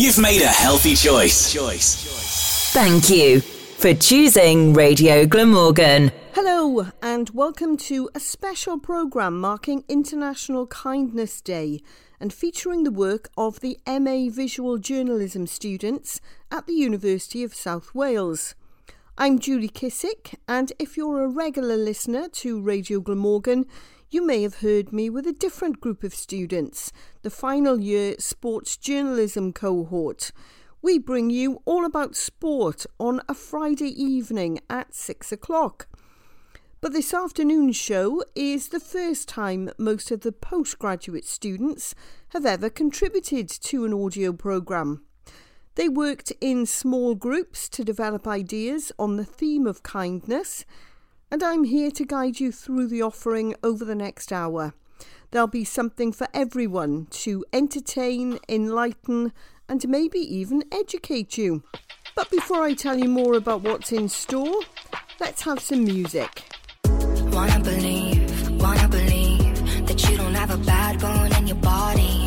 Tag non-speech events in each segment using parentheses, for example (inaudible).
You've made a healthy choice. Choice. Thank you for choosing Radio Glamorgan. Hello, and welcome to a special programme marking International Kindness Day and featuring the work of the MA Visual Journalism students at the University of South Wales. I'm Julie Kissick, and if you're a regular listener to Radio Glamorgan, you may have heard me with a different group of students, the final year sports journalism cohort. We bring you all about sport on a Friday evening at six o'clock. But this afternoon's show is the first time most of the postgraduate students have ever contributed to an audio programme. They worked in small groups to develop ideas on the theme of kindness and I'm here to guide you through the offering over the next hour. There'll be something for everyone to entertain, enlighten, and maybe even educate you. But before I tell you more about what's in store, let's have some music. Wanna believe, wanna believe that you don't have a bad bone in your body.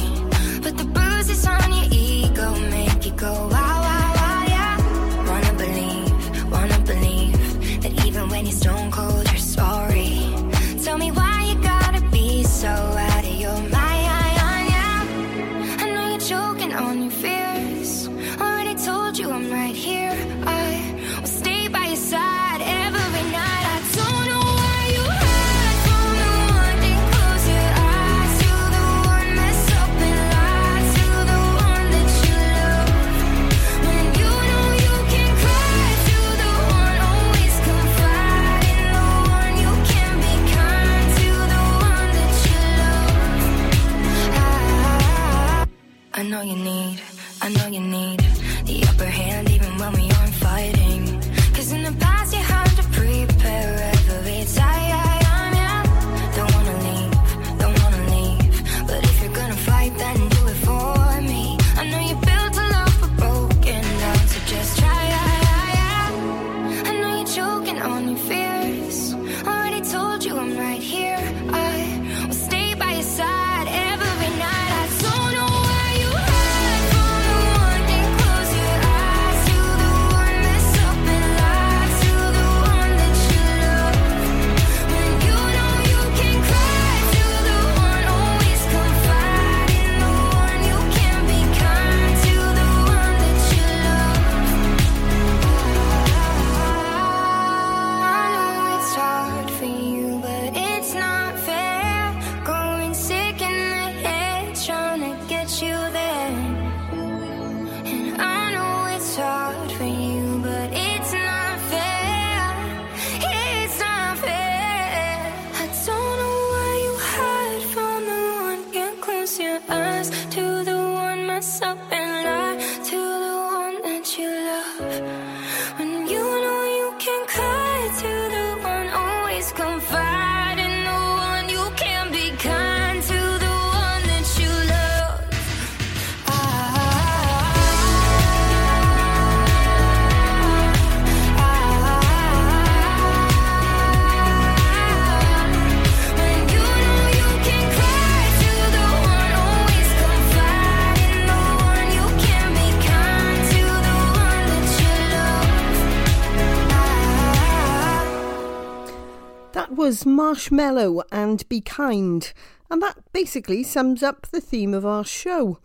Was Marshmello and Be Kind, and that basically sums up the theme of our show.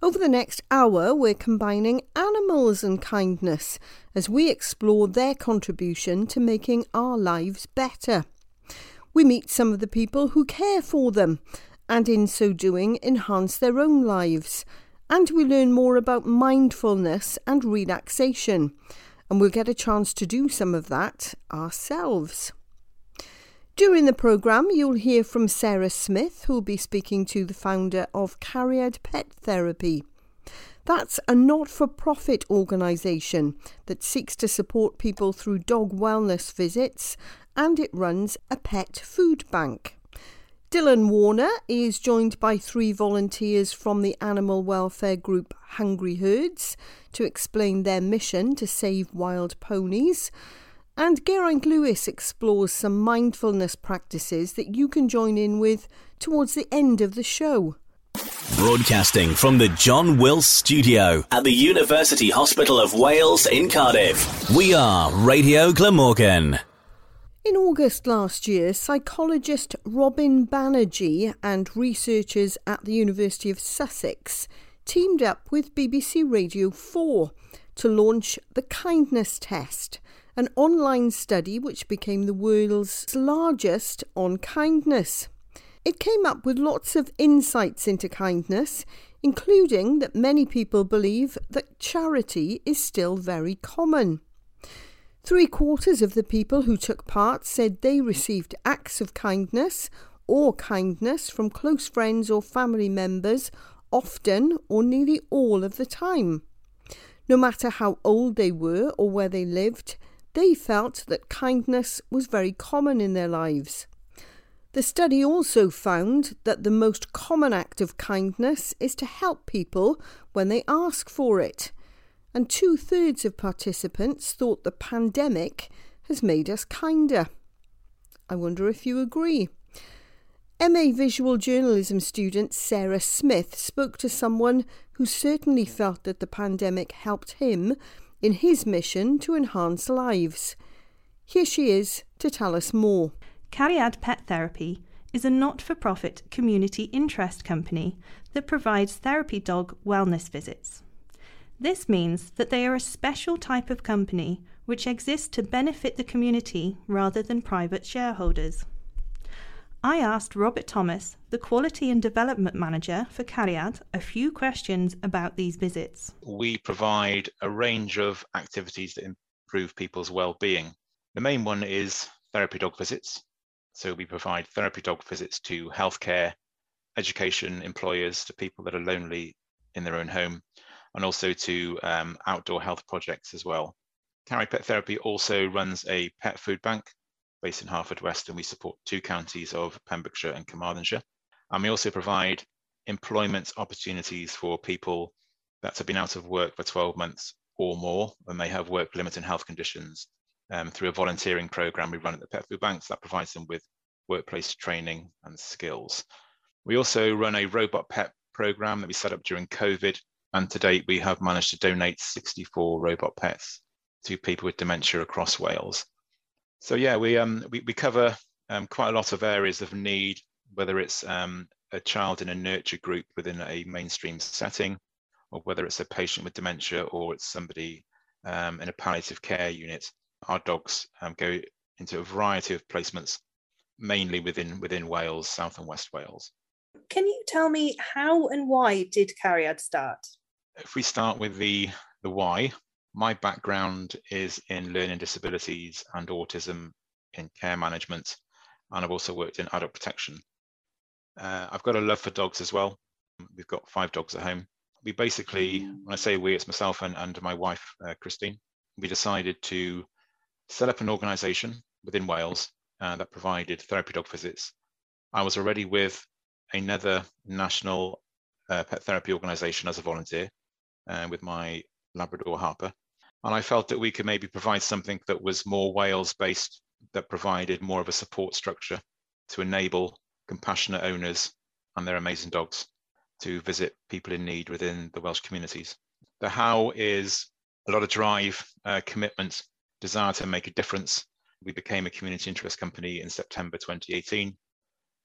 Over the next hour, we're combining animals and kindness as we explore their contribution to making our lives better. We meet some of the people who care for them and, in so doing, enhance their own lives. And we learn more about mindfulness and relaxation, and we'll get a chance to do some of that ourselves. During the programme, you'll hear from Sarah Smith, who'll be speaking to the founder of Cariad Pet Therapy. That's a not for profit organisation that seeks to support people through dog wellness visits and it runs a pet food bank. Dylan Warner is joined by three volunteers from the animal welfare group Hungry Herds to explain their mission to save wild ponies. And Geraint Lewis explores some mindfulness practices that you can join in with towards the end of the show. Broadcasting from the John Wills Studio at the University Hospital of Wales in Cardiff. We are Radio Glamorgan. In August last year, psychologist Robin Banerjee and researchers at the University of Sussex teamed up with BBC Radio 4 to launch the Kindness Test, an online study which became the world's largest on kindness. It came up with lots of insights into kindness, including that many people believe that charity is still very common. Three quarters of the people who took part said they received acts of kindness or kindness from close friends or family members often or nearly all of the time. No matter how old they were or where they lived, they felt that kindness was very common in their lives. The study also found that the most common act of kindness is to help people when they ask for it. And two thirds of participants thought the pandemic has made us kinder. I wonder if you agree. MA Visual Journalism student Sarah Smith spoke to someone who certainly felt that the pandemic helped him in his mission to enhance lives. Here she is to tell us more. Cariad Pet Therapy is a not for profit community interest company that provides therapy dog wellness visits. This means that they are a special type of company which exists to benefit the community rather than private shareholders. I asked Robert Thomas, the Quality and Development Manager for Cariad, a few questions about these visits. We provide a range of activities that improve people's well-being. The main one is therapy dog visits, so we provide therapy dog visits to healthcare, education, employers, to people that are lonely in their own home, and also to um, outdoor health projects as well. Cariad Pet Therapy also runs a pet food bank based in Haverfordwest, and we support two counties of Pembrokeshire and Carmarthenshire. And we also provide employment opportunities for people that have been out of work for 12 months or more and may have work limiting health conditions um, through a volunteering program we run at the Pet Food Banks that provides them with workplace training and skills. We also run a robot pet program that we set up during COVID, and to date we have managed to donate 64 robot pets to people with dementia across Wales. So yeah, we um, we, we cover um, quite a lot of areas of need, whether it's um, a child in a nurture group within a mainstream setting, or whether it's a patient with dementia, or it's somebody um, in a palliative care unit our dogs um, go into a variety of placements, mainly within within Wales, South and West Wales. Can you tell me how and why did Cariad start? If we start with the the why, my background is in learning disabilities and autism in care management, and I've also worked in adult protection. Uh, I've got a love for dogs as well. We've got five dogs at home. We basically, when I say we, it's myself and, and my wife, uh, Christine. We decided to set up an organization within Wales uh, that provided therapy dog visits. I was already with another national uh, pet therapy organization as a volunteer uh, with my Labrador Harper. And I felt that we could maybe provide something that was more Wales based, that provided more of a support structure to enable compassionate owners and their amazing dogs to visit people in need within the Welsh communities. The how is a lot of drive, uh, commitment, desire to make a difference. We became a community interest company in September 2018.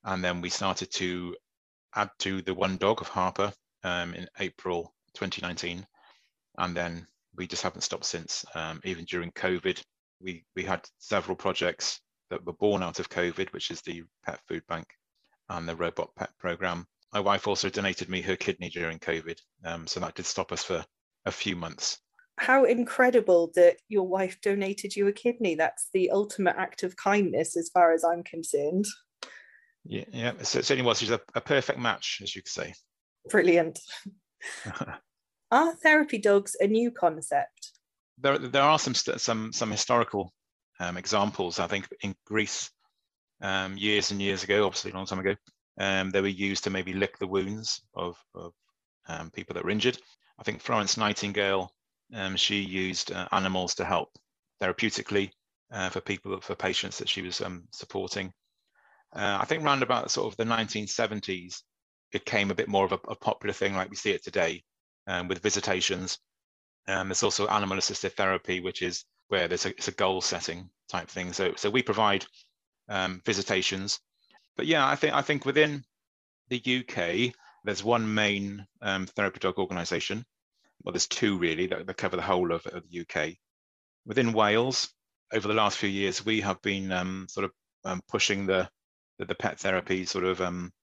And then we started to add to the one dog of Harper um, in April 2019. And then we just haven't stopped since. Um, even during COVID, we, we had several projects that were born out of COVID, which is the Pet Food Bank and the Robot Pet Program. My wife also donated me her kidney during COVID. Um, so that did stop us for a few months how incredible that your wife donated you a kidney. That's the ultimate act of kindness, as far as I'm concerned. Yeah, yeah. So it certainly was. She's a, a perfect match, as you could say. Brilliant. (laughs) are therapy dogs a new concept? There, there are some some some historical um, examples. I think in Greece, um, years and years ago, obviously a long time ago, um, they were used to maybe lick the wounds of, of um, people that were injured. I think Florence Nightingale um, she used uh, animals to help therapeutically uh, for people, for patients that she was um, supporting. Uh, I think around about sort of the 1970s, it became a bit more of a, a popular thing like we see it today um, with visitations. Um, there's also animal assisted therapy, which is where there's a, it's a goal setting type thing. So, so we provide um, visitations. But yeah, I think I think within the UK, there's one main um, therapy dog organisation. Well, there's two really that, that cover the whole of, of, the UK. Within Wales, over the last few years, we have been um, sort of um, pushing the, the, the pet therapy sort of um,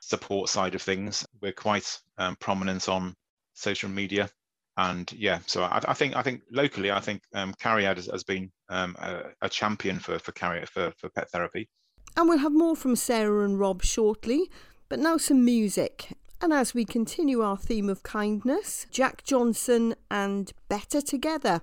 support side of things. We're quite um, prominent on social media, and yeah, so I, I think I think locally, I think um, has, has been um, a, a, champion for for Cariad for, for pet therapy. And we'll have more from Sarah and Rob shortly, but now some music. And as we continue our theme of kindness, Jack Johnson and Better Together.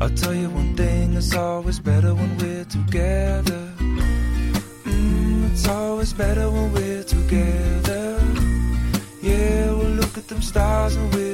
I'll tell you one thing, it's always better when we're together. Mm, it's always better when we're together. Yeah, we'll look at them stars and we're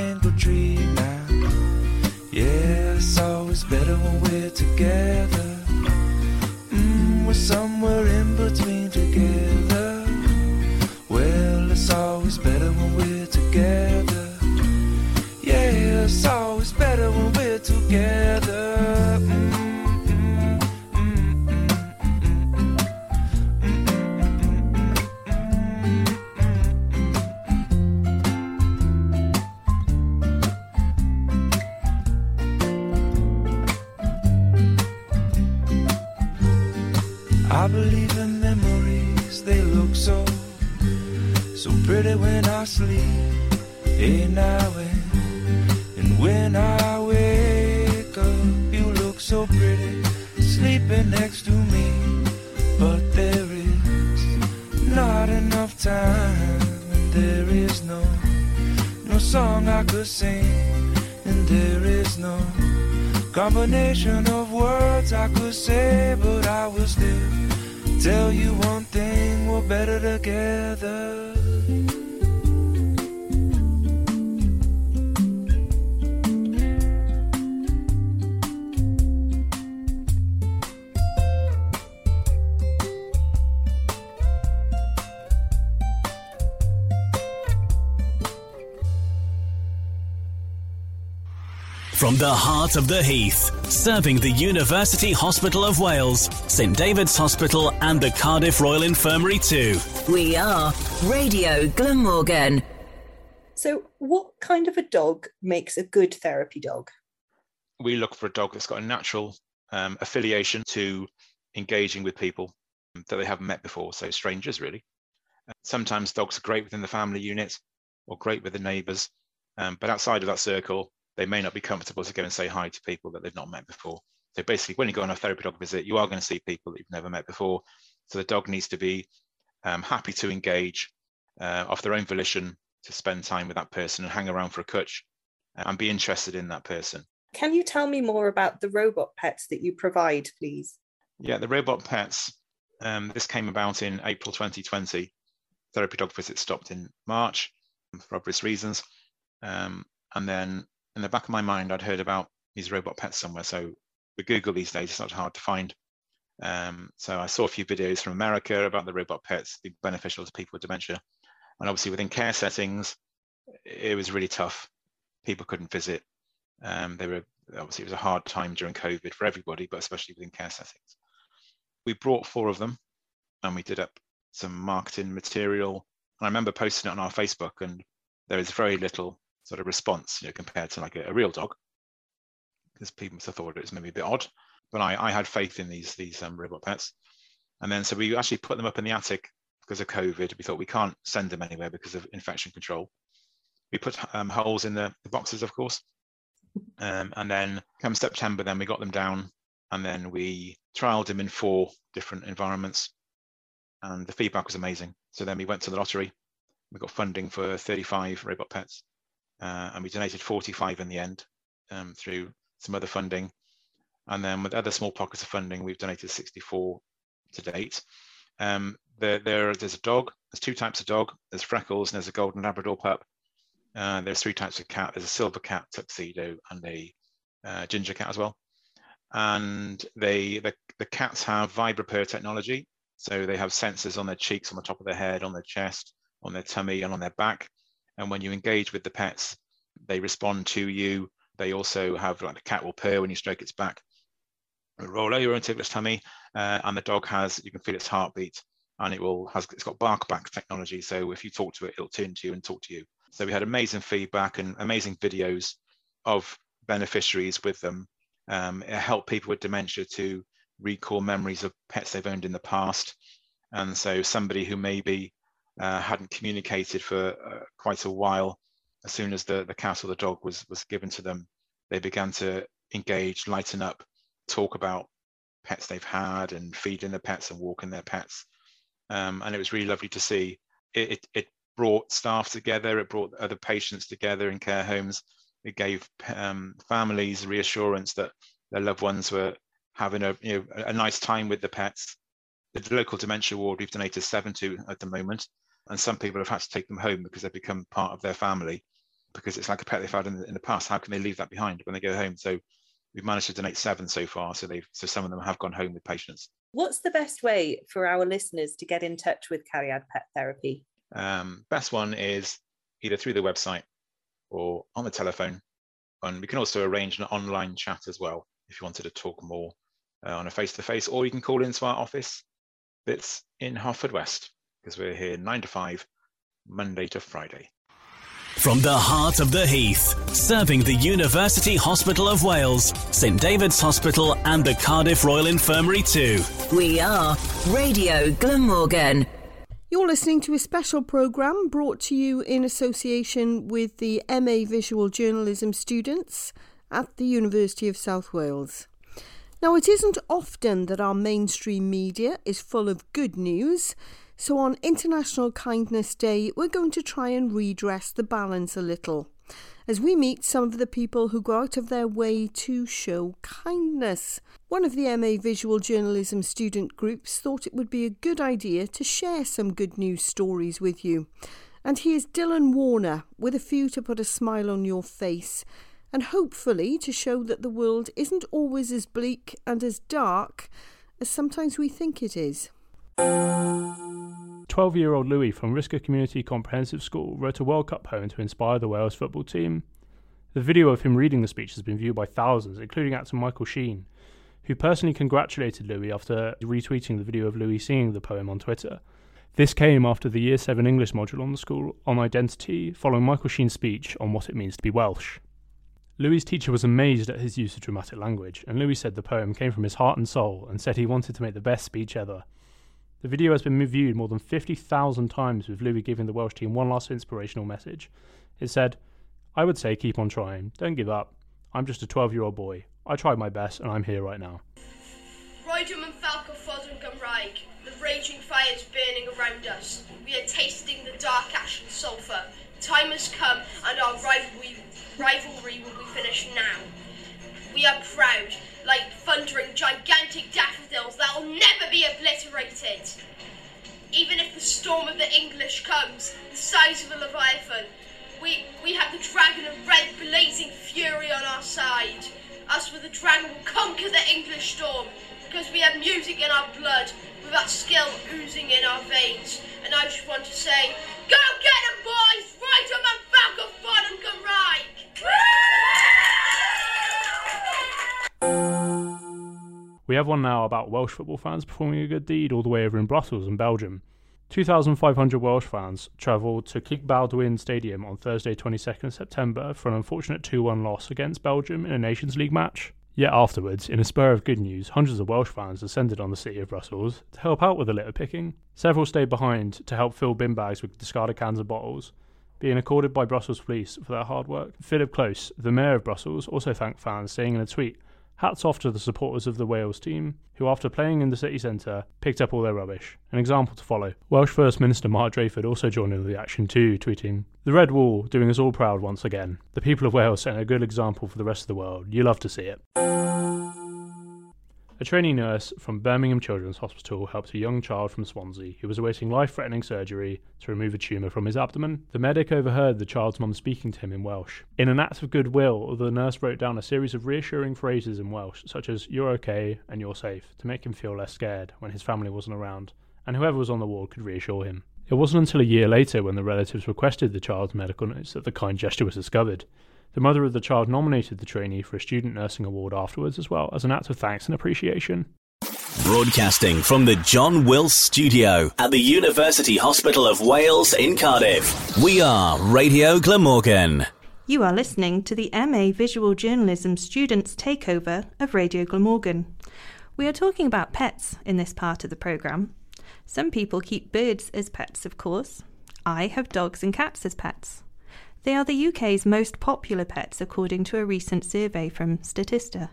better when we're together. Mm, we're somewhere in between song I could sing, and there is no combination of words I could say, but I will still tell you one thing we're better together. From the heart of the Heath, serving the University Hospital of Wales, St David's Hospital, and the Cardiff Royal Infirmary too. We are Radio Glamorgan. So, what kind of a dog makes a good therapy dog? We look for a dog that's got a natural um, affiliation to engaging with people that they haven't met before, so strangers really. Sometimes dogs are great within the family unit or great with the neighbours, um, but outside of that circle, they may not be comfortable to go and say hi to people that they've not met before. So basically, when you go on a therapy dog visit, you are going to see people that you've never met before. So the dog needs to be um, happy to engage uh, off their own volition to spend time with that person and hang around for a cwtch and be interested in that person. Can you tell me more about the robot pets that you provide, please? Yeah, the robot pets. Um, this came about in April 2020. Therapy dog visits stopped in March for obvious reasons. Um, and then in the back of my mind, I'd heard about these robot pets somewhere. So with Google these days, it's not hard to find. Um, so I saw a few videos from America about the robot pets being beneficial to people with dementia. And obviously within care settings, it was really tough. People couldn't visit. Um, they were obviously it was a hard time during COVID for everybody, but especially within care settings. We brought four of them and we did up some marketing material. And I remember posting it on our Facebook and there was very little sort of response, you know, compared to like a, a real dog. Because people must have thought it was maybe a bit odd. But I, I had faith in these these um, robot pets. And then so we actually put them up in the attic because of COVID. We thought we can't send them anywhere because of infection control. We put um, holes in the, the boxes, of course, um, and then come September, then we got them down and then we trialed them in four different environments and the feedback was amazing. So then we went to the lottery. We got funding for 35 robot pets uh, and we donated 45 in the end um, through some other funding. And then with other small pockets of funding, we've donated 64 to date. Um, there, there, there's a dog. There's two types of dog. There's Freckles and there's a golden Labrador pup. Uh, there's three types of cat. There's a silver cat, tuxedo, and a uh, ginger cat as well. And they the, the cats have VibraPurr technology. So they have sensors on their cheeks, on the top of their head, on their chest, on their tummy, and on their back. And when you engage with the pets, they respond to you. They also have like the cat will purr when you stroke its back. Roll over and tickle its tummy, uh, and the dog has you can feel its heartbeat, and it will has it's got bark back technology. So if you talk to it, it'll turn to you and talk to you. So we had amazing feedback and amazing videos of beneficiaries with them. Um, it helped people with dementia to recall memories of pets they've owned in the past. And so somebody who maybe uh, hadn't communicated for uh, quite a while, as soon as the, the cat or the dog was, was given to them, they began to engage, lighten up, talk about pets they've had and feeding their pets and walking their pets. Um, and it was really lovely to see. It, it, it brought staff together, it brought other patients together in care homes. It gave um, families reassurance that their loved ones were having a you know a nice time with the pets. The local dementia ward we've donated seven to at the moment, and some people have had to take them home because they've become part of their family because it's like a pet they've had in the, in the past. How can they leave that behind when they go home? So we've managed to donate seven so far. So they've so some of them have gone home with patients. What's the best way for our listeners to get in touch with Cariad Pet Therapy? Um, best one is either through the website or on the telephone. And we can also arrange an online chat as well if you wanted to talk more uh, on a face to face, or you can call into our office that's in Haverfordwest because we're here nine to five, Monday to Friday. From the heart of the Heath, serving the University Hospital of Wales, St David's Hospital, and the Cardiff Royal Infirmary too. We are Radio Glamorgan. You're listening to a special programme brought to you in association with the MA Visual Journalism students at the University of South Wales. Now, it isn't often that our mainstream media is full of good news, so on International Kindness Day, we're going to try and redress the balance a little as we meet some of the people who go out of their way to show kindness. One of the MA Visual Journalism student groups thought it would be a good idea to share some good news stories with you. And here's Dylan Warner with a few to put a smile on your face and hopefully to show that the world isn't always as bleak and as dark as sometimes we think it is. 12 year old Louis from Risca Community Comprehensive School wrote a World Cup poem to inspire the Wales football team. The video of him reading the speech has been viewed by thousands, including actor Michael Sheen, who personally congratulated Louis after retweeting the video of Louis singing the poem on Twitter. This came after the Year 7 English module on the school on identity, following Michael Sheen's speech on what it means to be Welsh. Louis's teacher was amazed at his use of dramatic language, and Louis said the poem came from his heart and soul and said he wanted to make the best speech ever. The video has been viewed more than 50,000 times with Louis giving the Welsh team one last inspirational message. It said, I would say keep on trying, don't give up. I'm just a 12 year old boy. I tried my best and I'm here right now. Rydym and Falco fod yn Gymraeg. The raging fires burning around us. We are tasting the dark ash and sulphur. time has come and our rivalry, rivalry will be finished now. We are proud, like thundering gigantic daffodils that will never be obliterated. Even if the storm of the English comes, the size of a leviathan, we, we have the dragon of red blazing fury on our side. Us with the dragon will conquer the English storm, because we have music in our blood, with our skill oozing in our veins. And I just want to say, go get them, boys! Ride and Falcon Fun and come We have one now about Welsh football fans performing a good deed all the way over in Brussels in Belgium. 2,500 Welsh fans travelled to King Baudouin Stadium on Thursday, 22nd September, for an unfortunate 2 1 loss against Belgium in a Nations League match. Yet afterwards, in a spur of good news, hundreds of Welsh fans descended on the city of Brussels to help out with the litter picking. Several stayed behind to help fill bin bags with discarded cans and bottles, being accorded by Brussels police for their hard work. Philippe Close, the mayor of Brussels, also thanked fans, saying in a tweet, Hats off to the supporters of the Wales team, who, after playing in the city centre, picked up all their rubbish. An example to follow. Welsh First Minister Mark Drakeford also joined in the action too, tweeting, The Red Wall doing us all proud once again. The people of Wales setting a good example for the rest of the world. You love to see it. A trainee nurse from Birmingham Children's Hospital helped a young child from Swansea who was awaiting life threatening surgery to remove a tumour from his abdomen. The medic overheard the child's mum speaking to him in Welsh. In an act of goodwill, the nurse wrote down a series of reassuring phrases in Welsh, such as, You're okay and you're safe, to make him feel less scared when his family wasn't around, and whoever was on the ward could reassure him. It wasn't until a year later, when the relatives requested the child's medical notes, that the kind gesture was discovered. The mother of the child nominated the trainee for a student nursing award afterwards, as well as an act of thanks and appreciation. Broadcasting from the John Wills Studio at the University Hospital of Wales in Cardiff. We are Radio Glamorgan. You are listening to the MA Visual Journalism Students Takeover of Radio Glamorgan. We are talking about pets in this part of the programme. Some people keep birds as pets, of course. I have dogs and cats as pets. They are the UK's most popular pets, according to a recent survey from Statista.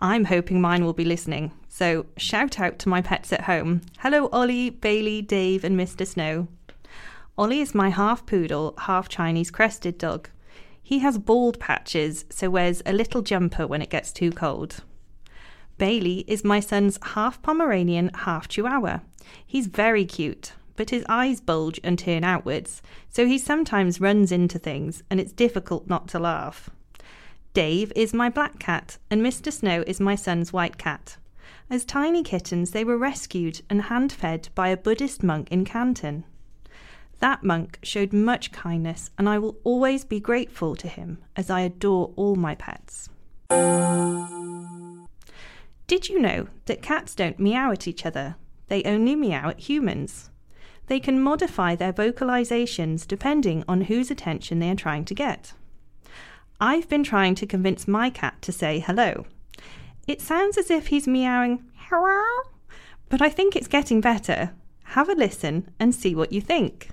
I'm hoping mine will be listening, so shout out to my pets at home. Hello, Ollie, Bailey, Dave, and Mr. Snow. Ollie is my half poodle, half Chinese crested dog. He has bald patches, so wears a little jumper when it gets too cold. Bailey is my son's half Pomeranian, half Chihuahua. He's very cute, but his eyes bulge and turn outwards, so he sometimes runs into things, and it's difficult not to laugh. Dave is my black cat, and Mr. Snow is my son's white cat. As tiny kittens, they were rescued and hand fed by a Buddhist monk in Canton. That monk showed much kindness, and I will always be grateful to him as I adore all my pets. Did you know that cats don't meow at each other? They only meow at humans. They can modify their vocalizations depending on whose attention they are trying to get. I've been trying to convince my cat to say hello. It sounds as if he's meowing hello, but I think it's getting better. Have a listen and see what you think.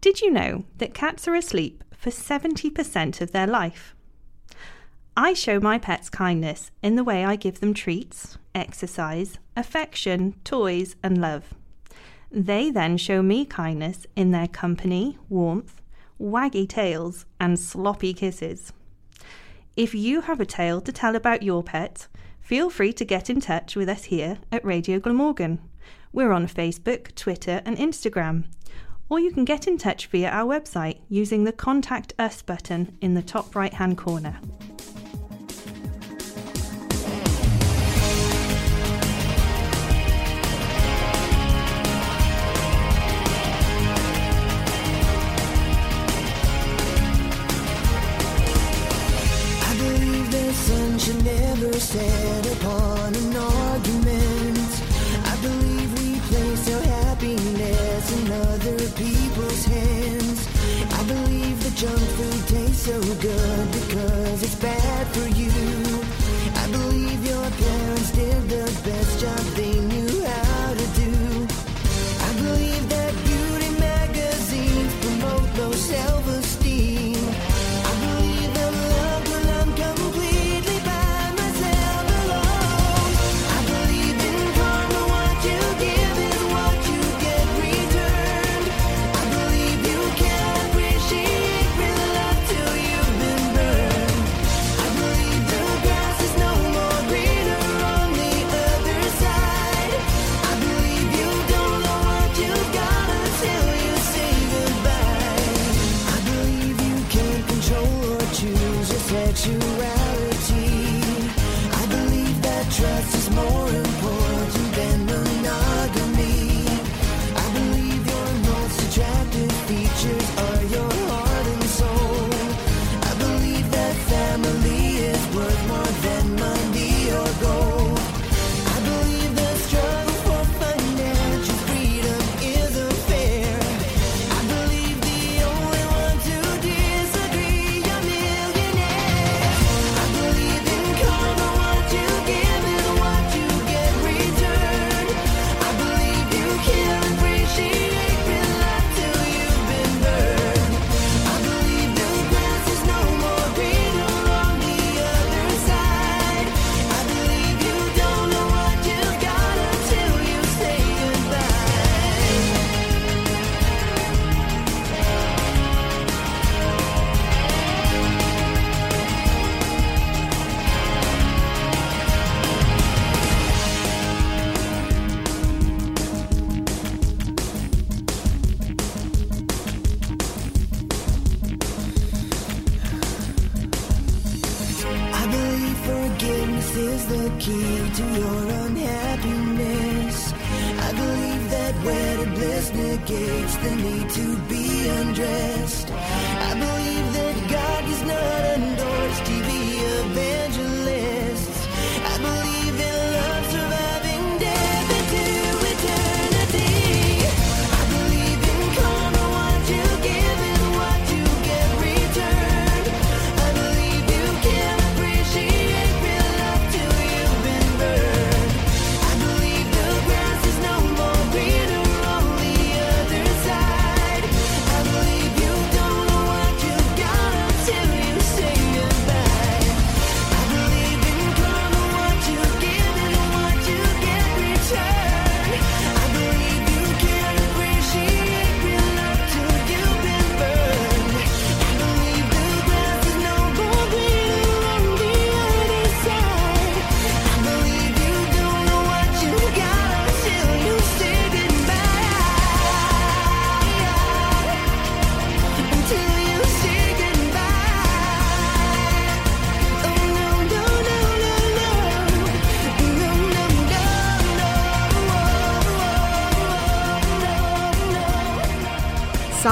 Did you know that cats are asleep for 70% of their life? I show my pets kindness in the way I give them treats, exercise, affection, toys, and love. They then show me kindness in their company, warmth, waggy tails, and sloppy kisses. If you have a tale to tell about your pet, feel free to get in touch with us here at Radio Glamorgan. We're on Facebook, Twitter, and Instagram. Or you can get in touch via our website using the Contact Us button in the top right hand corner. Negates the need to be undressed.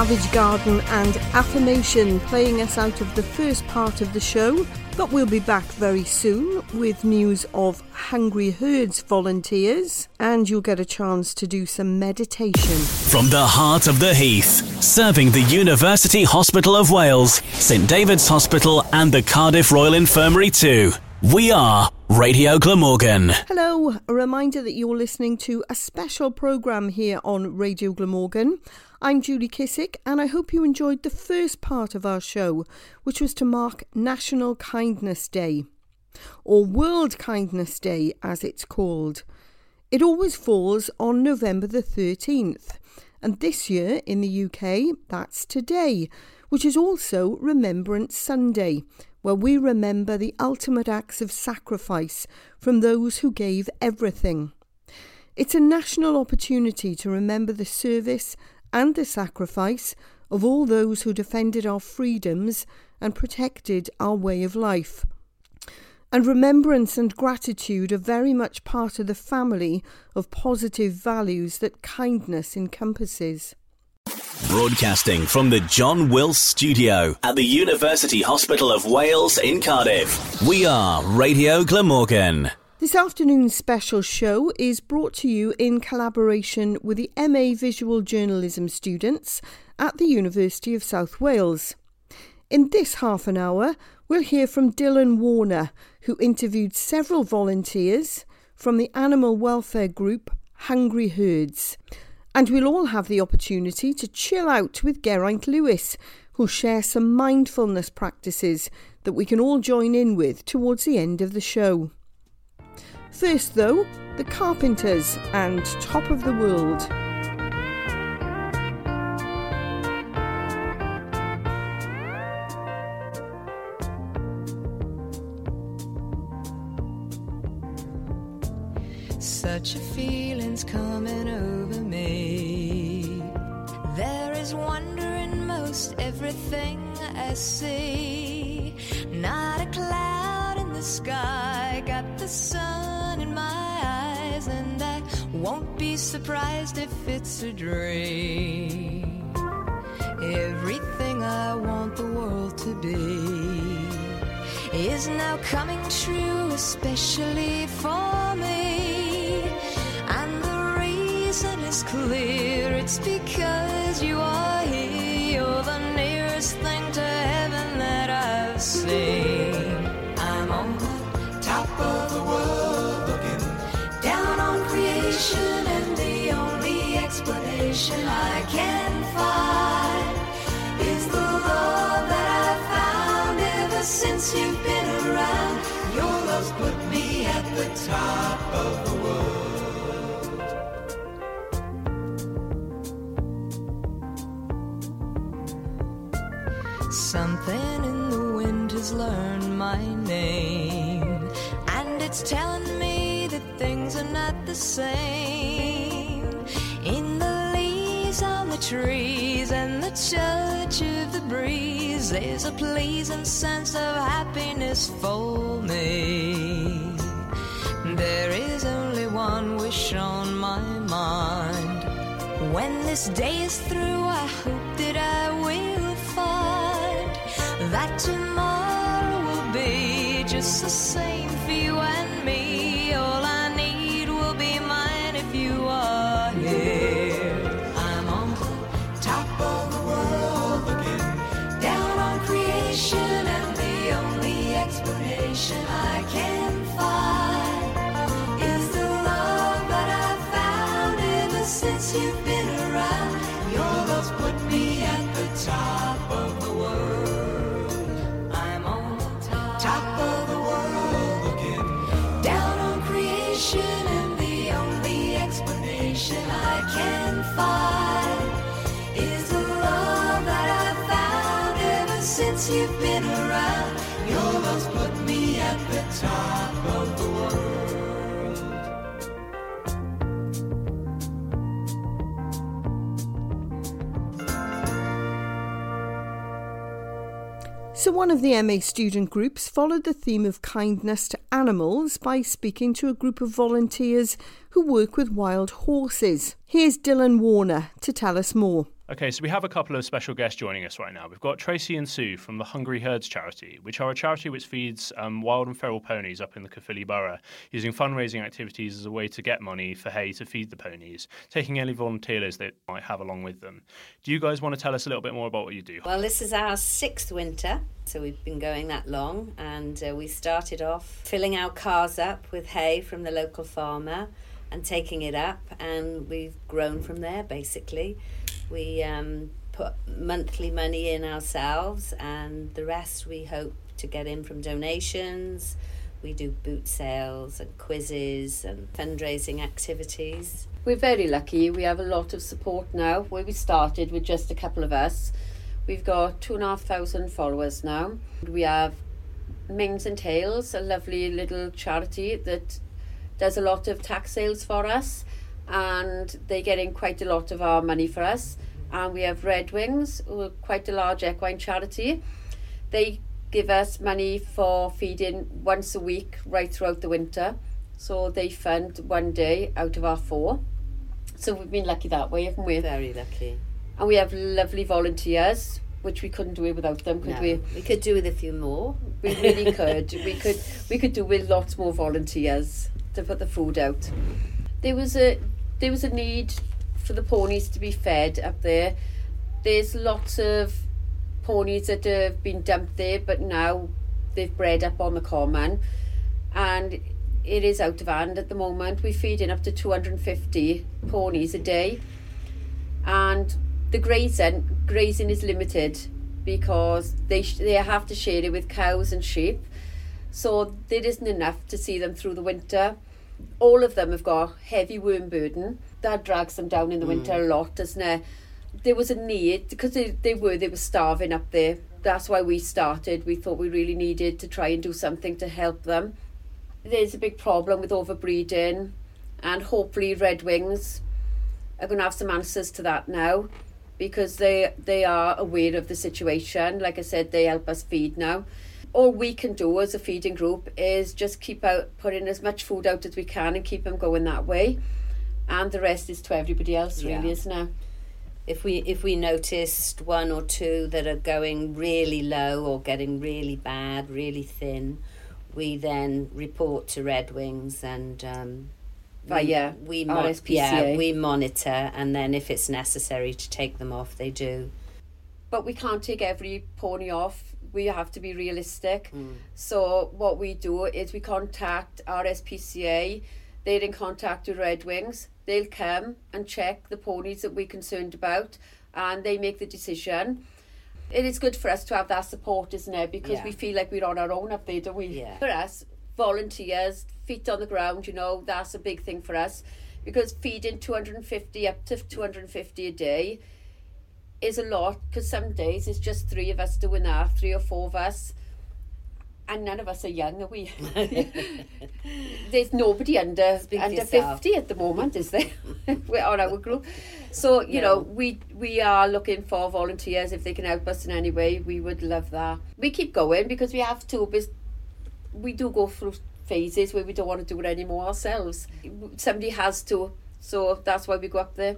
Savage Garden and Affirmation playing us out of the first part of the show, but we'll be back very soon with news of Hungry Herds volunteers and you'll get a chance to do some meditation. From the heart of the Heath, serving the University Hospital of Wales, St David's Hospital, and the Cardiff Royal Infirmary too. We are Radio Glamorgan. Hello, a reminder that you're listening to a special programme here on Radio Glamorgan. I'm Julie Kissick, and I hope you enjoyed the first part of our show, which was to mark National Kindness Day, or World Kindness Day as it's called. It always falls on November the 13th, and this year in the UK, that's today, which is also Remembrance Sunday, where we remember the ultimate acts of sacrifice from those who gave everything. It's a national opportunity to remember the service and the sacrifice of all those who defended our freedoms and protected our way of life. And remembrance and gratitude are very much part of the family of positive values that kindness encompasses. Broadcasting from the John Wills Studio at the University Hospital of Wales in Cardiff. We are Radio Glamorgan. This afternoon's special show is brought to you in collaboration with the MA Visual Journalism students at the University of South Wales. In this half an hour, we'll hear from Dylan Warner, who interviewed several volunteers from the animal welfare group Hungry Herds. And we'll all have the opportunity to chill out with Geraint Lewis, who'll share some mindfulness practices that we can all join in with towards the end of the show. First, though, the Carpenters and Top of the World. Such a feeling's coming over me. There is wonder in most everything I see. Not a cloud in the sky, got the sun be surprised if it's a dream. Everything I want the world to be is now coming true, especially for me. And the reason is clear it's because you are the top of the world. Something in the wind has learned my name, and it's telling me that things are not the same. In the leaves on the trees and the touch of the breeze, there's a pleasing sense of happiness for me. There is only one wish on my mind. When this day is through, I So, one of the MA student groups followed the theme of kindness to animals by speaking to a group of volunteers who work with wild horses. Here's Dylan Warner to tell us more. Okay, so we have a couple of special guests joining us right now. We've got Tracy and Sue from the Hungry Herds charity, which are a charity which feeds um, wild and feral ponies up in the Caerphilly borough, using fundraising activities as a way to get money for hay to feed the ponies, taking any volunteers they might have along with them. Do you guys want to tell us a little bit more about what you do? Well, this is our sixth winter, so we've been going that long, and uh, we started off filling our cars up with hay from the local farmer and taking it up, and we've grown from there basically. We um, put monthly money in ourselves, and the rest we hope to get in from donations. We do boot sales and quizzes and fundraising activities. We're very lucky. We have a lot of support now. Where we started with just a couple of us, we've got two and a half thousand followers now. We have Mings and Tails, a lovely little charity that does a lot of tax sales for us, and they get in quite a lot of our money for us. And we have Red Wings, who are quite a large equine charity. They give us money for feeding once a week right throughout the winter. So they fund one day out of our four. So we've been lucky that way, haven't we? Very lucky. And we have lovely volunteers, which we couldn't do it without them, could No, we? we could do with a few more. We really (laughs) could. We could we could do with lots more volunteers to put the food out. There was a there was a need for the ponies to be fed up there. There's lots of ponies that have been dumped there, but now they've bred up on the common, and it is out of hand at the moment. We're feeding up to 250 ponies a day, and the grazing grazing is limited because they they have to share it with cows and sheep, so there isn't enough to see them through the winter. All of them have got heavy worm burden that drags them down in the winter mm. a lot, doesn't it? There was a need because they, they were they were starving up there. That's why we started. We thought we really needed to try and do something to help them. There's a big problem with overbreeding, and hopefully Red Wings are going to have some answers to that now because they they are aware of the situation. Like I said, they help us feed now. All we can do as a feeding group is just keep out putting as much food out as we can and keep them going that way, and the rest is to everybody else, really, Yeah. isn't it? If we if we noticed one or two that are going really low or getting really bad, really thin, we then report to Red Wings and um, Via we RSPCA. yeah we monitor and then if it's necessary to take them off, they do. But we can't take every pony off. We have to be realistic. Mm. So what we do is we contact RSPCA. They're in contact with Red Wings. They'll come and check the ponies that we're concerned about, and they make the decision. It is good for us to have that support, isn't it? Because Yeah. we feel like we're on our own up there, don't we? Yeah. For us, volunteers, feet on the ground, you know, that's a big thing for us. Because feeding 250 up to 250 a day is a lot because some days it's just three of us doing that, three or four of us. And none of us are young, are we? (laughs) There's nobody under Speak under yourself. fifty at the moment, is there? (laughs) We're on our group. So, you know, we we are looking for volunteers if they can help us in any way. We would love that. We keep going because we have to but we do go through phases where we don't want to do it anymore ourselves. Somebody has to. So that's why we go up there.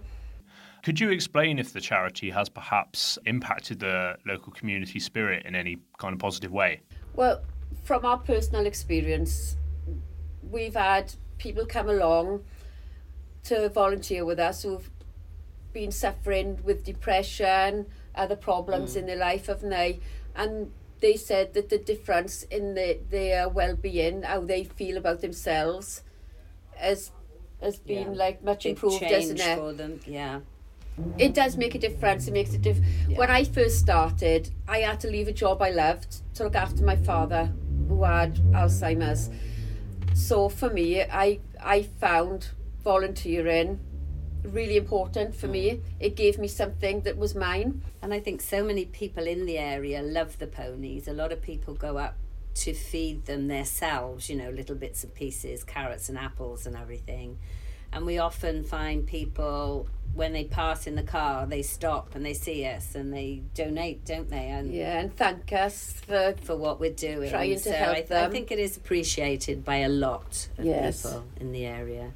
Could you explain if the charity has perhaps impacted the local community spirit in any kind of positive way? Well, from our personal experience, we've had people come along to volunteer with us who've been suffering with depression, other problems Mm. in their life, haven't they? And they said that the difference in the, their well-being, how they feel about themselves, has has been Yeah. like much Big improved, change doesn't it? for them, yeah. It does make a difference. It makes a diff. When I first started, I had to leave a job I loved to look after my father, who had Alzheimer's. So for me, I I found volunteering really important for me. Mm. It gave me something that was mine. And I think so many people in the area love the ponies. A lot of people go up to feed them themselves, you know, little bits and pieces, carrots and apples and everything. And we often find people when they pass in the car, they stop and they see us and they donate, don't they? And Yeah, and thank us for for what we're doing. trying to help I, I them. think it is appreciated by a lot of Yes. people in the area.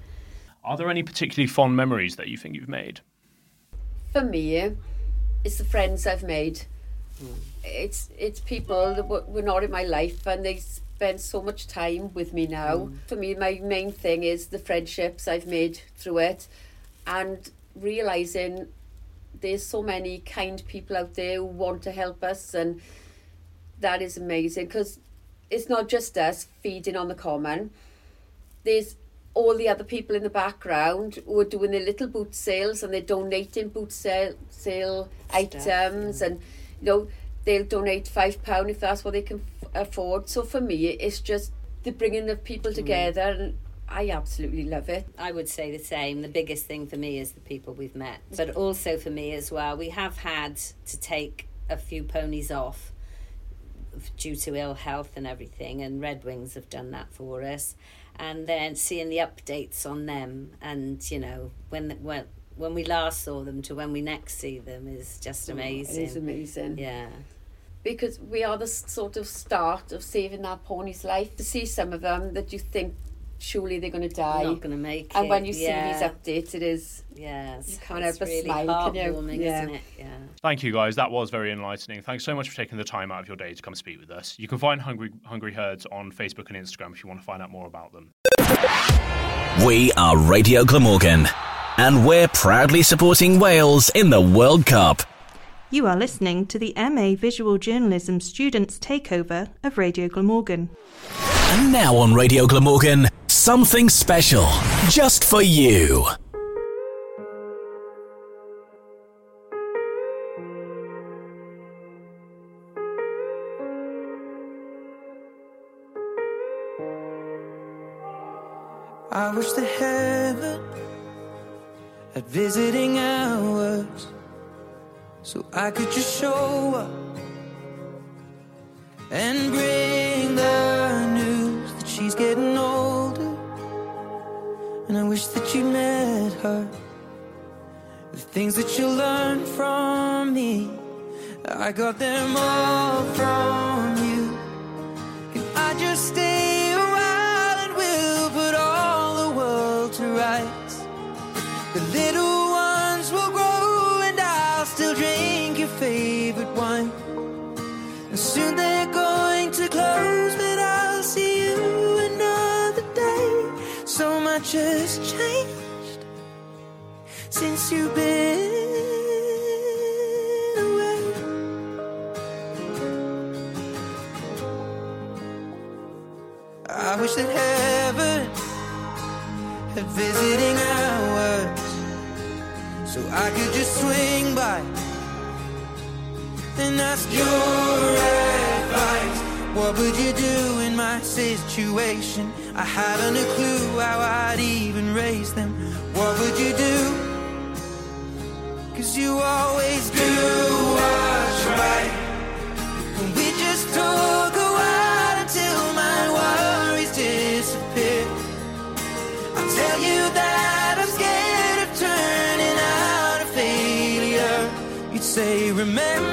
Are there any particularly fond memories that you think you've made? for me, it's the friends I've made. Hmm. It's it's people that were, were not in my life and they spend so much time with me now. Hmm. For me, my main thing is the friendships I've made through it, and realizing there's so many kind people out there who want to help us, and that is amazing because it's not just us feeding on the common. There's all the other people in the background who are doing their little boot sales and they're donating boot sale, sale items and you know they'll donate five pound if that's what they can f- afford. So for me it's just the bringing of people mm. together and I absolutely love it I would say the same. The biggest thing for me is the people we've met, but also for me as well. We have had to take a few ponies off due to ill health and everything, and Red Wings have done that for us. And then seeing the updates on them, and you know when when when we last saw them to when we next see them is just amazing. Oh, it is amazing Yeah. because we are the sort of start of saving that pony's life to see some of them that you think surely they're going to die Not gonna make and when you yeah. see these updates it is Yes, you can't it's help but really smile can you yeah. isn't it? Yeah. Thank you, guys. That was very enlightening. Thanks so much for taking the time out of your day to come speak with us. You can find Hungry Hungry Herds on Facebook and Instagram if you want to find out more about them. We are Radio Glamorgan, and we're proudly supporting Wales in the World Cup. You are listening to the MA Visual Journalism Students Takeover of Radio Glamorgan. And now on Radio Glamorgan, something special just for you. I wish the heaven had visiting hours so I could just show up and bring the news that she's getting older. And I wish that you met her. The things that you learned from me, I got them all from you. Can I just stay much has changed since you've been away. I wish that heaven had visiting hours so I could just swing by and ask your advice. What would you do in my situation? I haven't a clue how I'd even raise them. What would you do? Cause you always do what's right. And we just talk a while until my worries disappear. I tell you that I'm scared of turning out a failure. You'd say, remember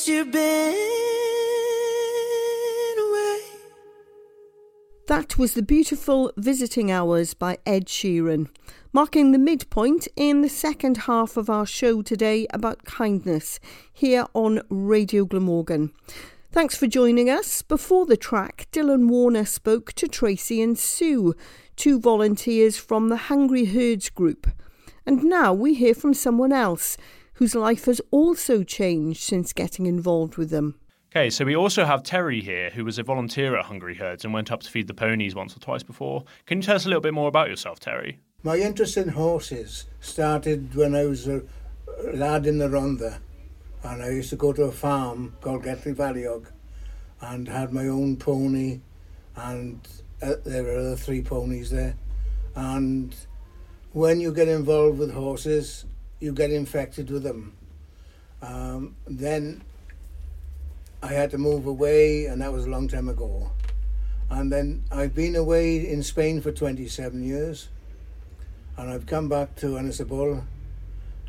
since you've been away. That was the beautiful Visiting Hours by Ed Sheeran, marking the midpoint in the second half of our show today about kindness here on Radio Glamorgan. Thanks for joining us. Before the track, Dylan Warner spoke to Tracy and Sue, two volunteers from the Hungry Herds group. And now we hear from someone else whose life has also changed since getting involved with them. Okay, so we also have Terry here, who was a volunteer at Hungry Herds and went up to feed the ponies once or twice before. Can you tell us a little bit more about yourself, Terry? My interest in horses started when I was a lad in the Rhondda and I used to go to a farm called Getley Valliog and had my own pony and uh, there were other three ponies there and when you get involved with horses you get infected with them um, then I had to move away and that was a long time ago and then I've been away in Spain for 27 years and I've come back to Ynysybwl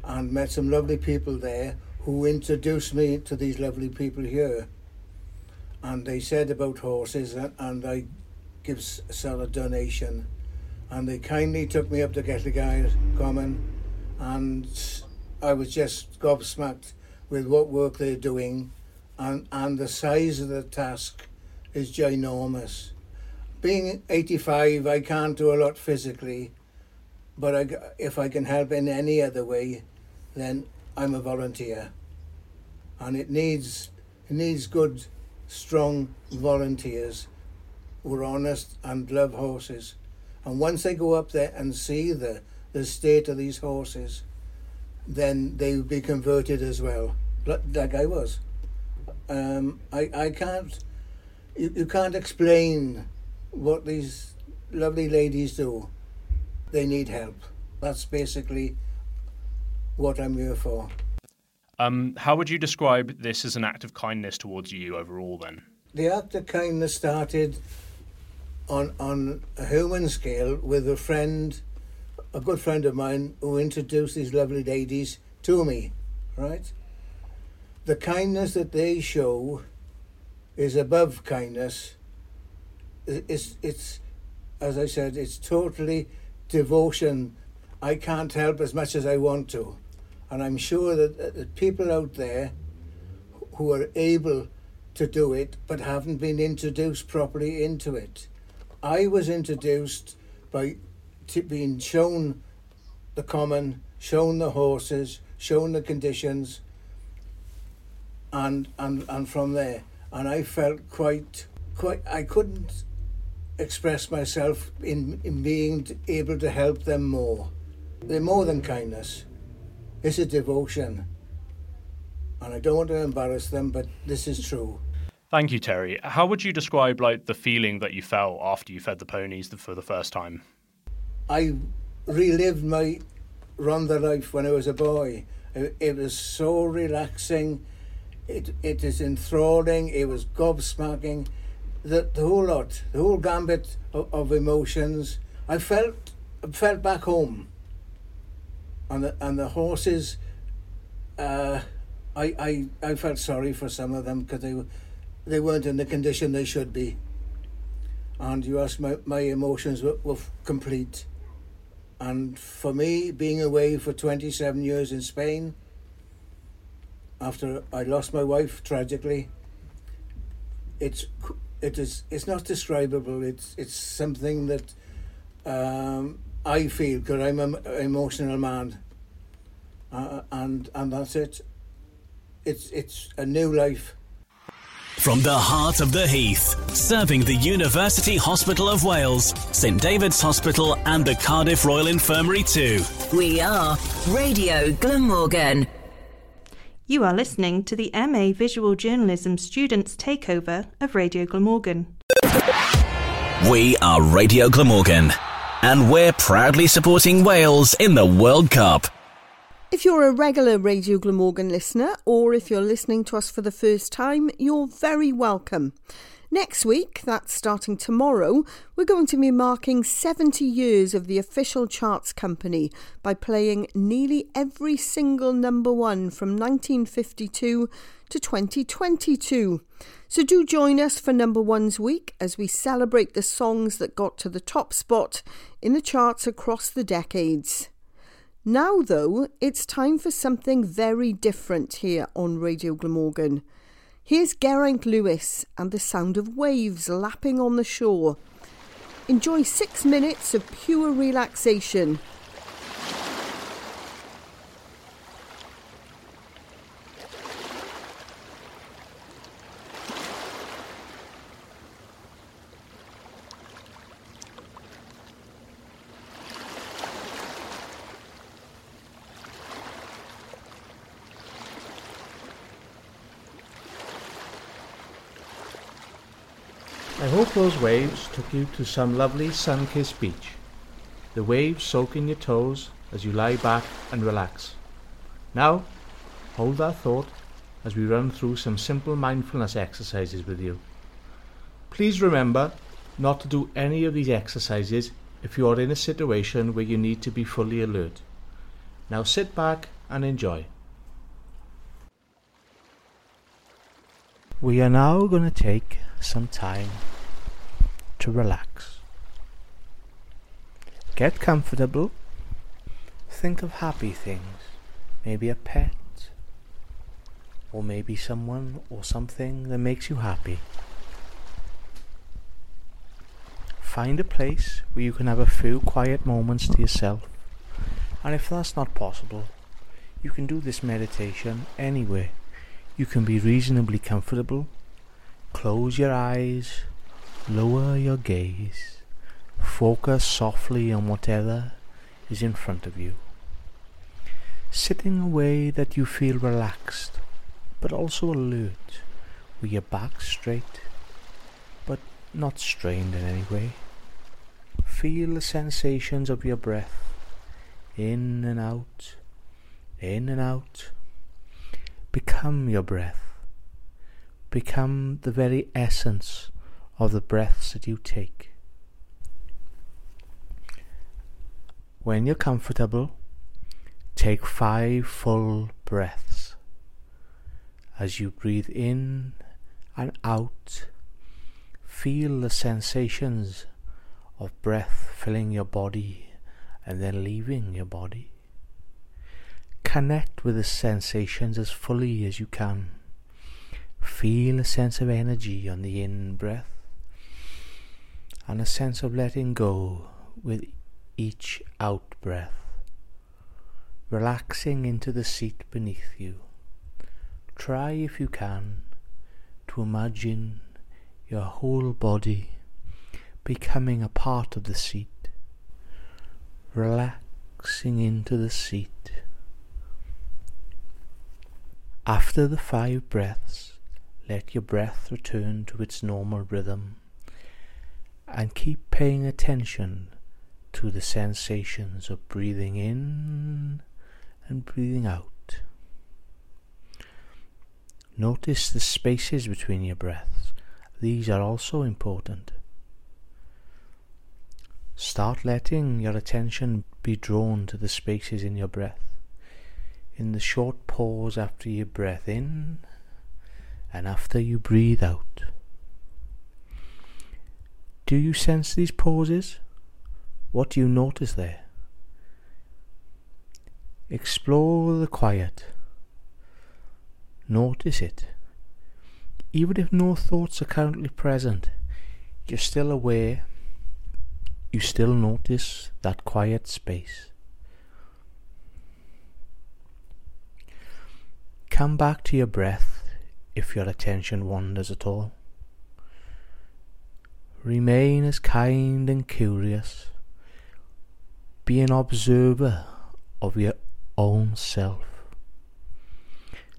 and met some lovely people there who introduced me to these lovely people here. And they said about horses, and, I give s- sell a donation. And they kindly took me up to Gelligaer Common, and I was just gobsmacked with what work they're doing, and, and the size of the task is ginormous. Being 85, I can't do a lot physically, but I, if I can help in any other way, then I'm a volunteer. And it needs it needs good, strong volunteers who are honest and love horses. And once they go up there and see the, the state of these horses, then they would be converted as well, like, I was. Um, I, I can't, you, you can't explain what these lovely ladies do. They need help. That's basically what I'm here for. Um, how would you describe this as an act of kindness towards you overall then? The act of kindness started on on a human scale with a friend, a good friend of mine, who introduced these lovely ladies to me, right? the kindness that they show is above kindness. It's, it's, as I said, it's totally devotion. I can't help as much as I want to. And I'm sure that, that people out there who are able to do it but haven't been introduced properly into it. I was introduced by t- being shown the common, shown the horses, shown the conditions, and and and from there, and I felt quite quite. I couldn't express myself in in being able to help them more. They're more than kindness. It's a devotion, and I don't want to embarrass them, but this is true. Thank you, Terry. How would you describe like the feeling that you felt after you fed the ponies for the first time? I relived my Rhondda life when I was a boy. It, it was so relaxing. It it is enthralling. It was gobsmacking. The, the whole lot, the whole gambit of, of emotions. I felt felt back home. And the and the horses. Uh, I, I I felt sorry for some of them because they they weren't in the condition they should be. And you asked my my emotions were, were complete. And for me, being away for 27 years in Spain, after I lost my wife tragically, it's it is it's not describable. It's it's something that um, I feel because I'm an emotional man, uh, and and that's it. It's it's a new life. From the heart of the Heath, serving the University Hospital of Wales, St David's Hospital, and the Cardiff Royal Infirmary too. We are Radio Glamorgan. You are listening to the MA Visual Journalism Students Takeover of Radio Glamorgan. We are Radio Glamorgan, and we're proudly supporting Wales in the World Cup. If you're a regular Radio Glamorgan listener, or if you're listening to us for the first time, you're very welcome. Next week, that's starting tomorrow, we're going to be marking 70 years of the official charts company by playing nearly every single number one from 1952 to 2022. So do join us for number ones week as we celebrate the songs that got to the top spot in the charts across the decades. Now, though, it's time for something very different here on Radio Glamorgan. Here's Geraint Lewis and the sound of waves lapping on the shore. Enjoy six minutes of pure relaxation. I hope those waves took you to some lovely sun-kissed beach. The waves soak in your toes as you lie back and relax. Now, hold that thought as we run through some simple mindfulness exercises with you. Please remember not to do any of these exercises if you are in a situation where you need to be fully alert. Now sit back and enjoy. We are now going to take some time to relax. Get comfortable. Think of happy things. Maybe a pet. Or maybe someone or something that makes you happy. Find a place where you can have a few quiet moments to yourself. And if that's not possible, you can do this meditation anywhere. You can be reasonably comfortable. Close your eyes, lower your gaze, focus softly on whatever is in front of you. Sitting a way that you feel relaxed, but also alert, with your back straight, but not strained in any way. Feel the sensations of your breath, in and out, in and out. Become your breath. Become the very essence of the breaths that you take. When you're comfortable, take five full breaths. As you breathe in and out, feel the sensations of breath filling your body and then leaving your body. Connect with the sensations as fully as you can. Feel a sense of energy on the in breath and a sense of letting go with each out breath. Relaxing into the seat beneath you. Try if you can to imagine your whole body becoming a part of the seat. Relaxing into the seat. After the five breaths, let your breath return to its normal rhythm and keep paying attention to the sensations of breathing in and breathing out. Notice the spaces between your breaths. These are also important. Start letting your attention be drawn to the spaces in your breath. In the short pause after you breath in and after you breathe out. Do you sense these pauses? What do you notice there? Explore the quiet. Notice it. Even if no thoughts are currently present, you're still aware. You still notice that quiet space. Come back to your breath if your attention wanders at all. Remain as kind and curious. Be an observer of your own self.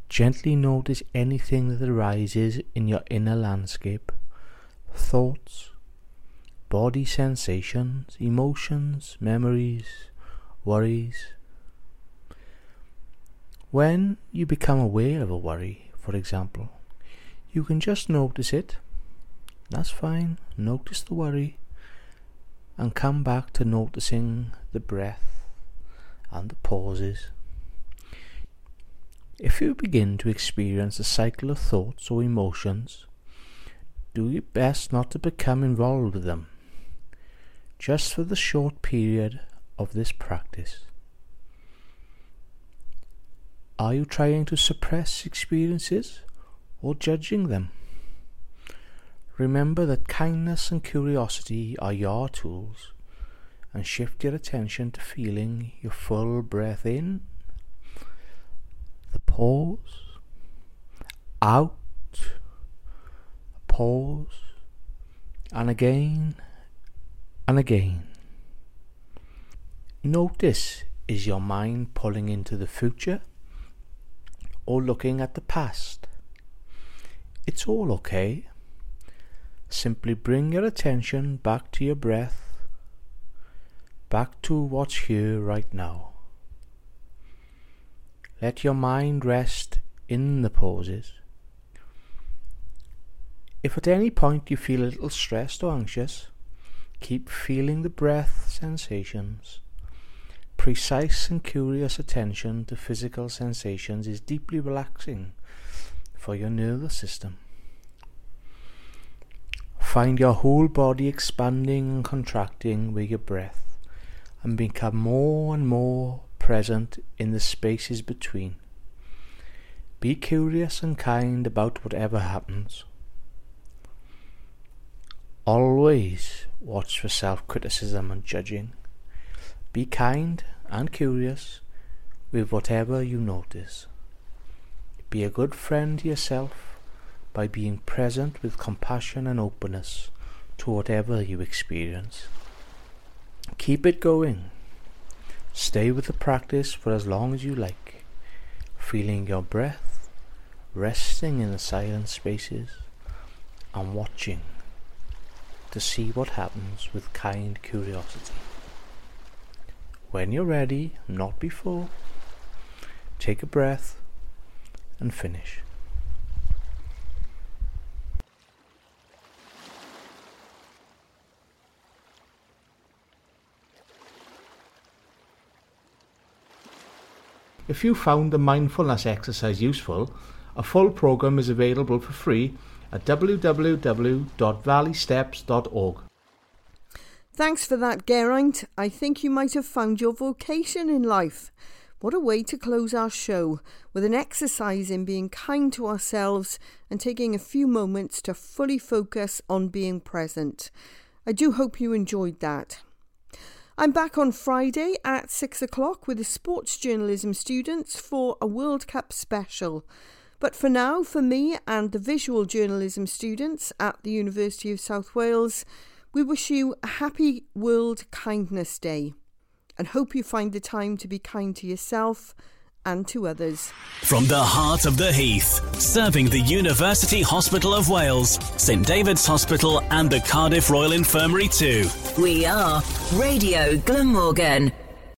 Gently notice anything that arises in your inner landscape thoughts, body sensations, emotions, memories, worries. When you become aware of a worry, for example, you can just notice it. That's fine. Notice the worry and come back to noticing the breath and the pauses. If you begin to experience a cycle of thoughts or emotions, do your best not to become involved with them, just for the short period of this practice. Are you trying to suppress experiences or judging them? Remember that kindness and curiosity are your tools and shift your attention to feeling your full breath in, the pause, out, pause, and again and again. Notice is your mind pulling into the future or looking at the past? It's all okay. Simply bring your attention back to your breath, back to what's here right now. Let your mind rest in the pauses. If at any point you feel a little stressed or anxious, keep feeling the breath sensations. Precise and curious attention to physical sensations is deeply relaxing for your nervous system. Find your whole body expanding and contracting with your breath and become more and more present in the spaces between. Be curious and kind about whatever happens. Always watch for self criticism and judging. Be kind and curious with whatever you notice. Be a good friend to yourself by being present with compassion and openness to whatever you experience. Keep it going. Stay with the practice for as long as you like, feeling your breath, resting in the silent spaces, and watching to see what happens with kind curiosity. When you're ready, not before, take a breath and finish. If you found the mindfulness exercise useful, A full programme is available for free at www.valleysteps.org. Thanks for that, Geraint. I think you might have found your vocation in life. What a way to close our show with an exercise in being kind to ourselves and taking a few moments to fully focus on being present. I do hope you enjoyed that. I'm back on Friday at six o'clock with the sports journalism students for a World Cup special. But for now, for me and the visual journalism students at the University of South Wales, we wish you a happy World Kindness Day and hope you find the time to be kind to yourself and to others. From the heart of the Heath, serving the University Hospital of Wales, St David's Hospital, and the Cardiff Royal Infirmary too. We are Radio Glamorgan.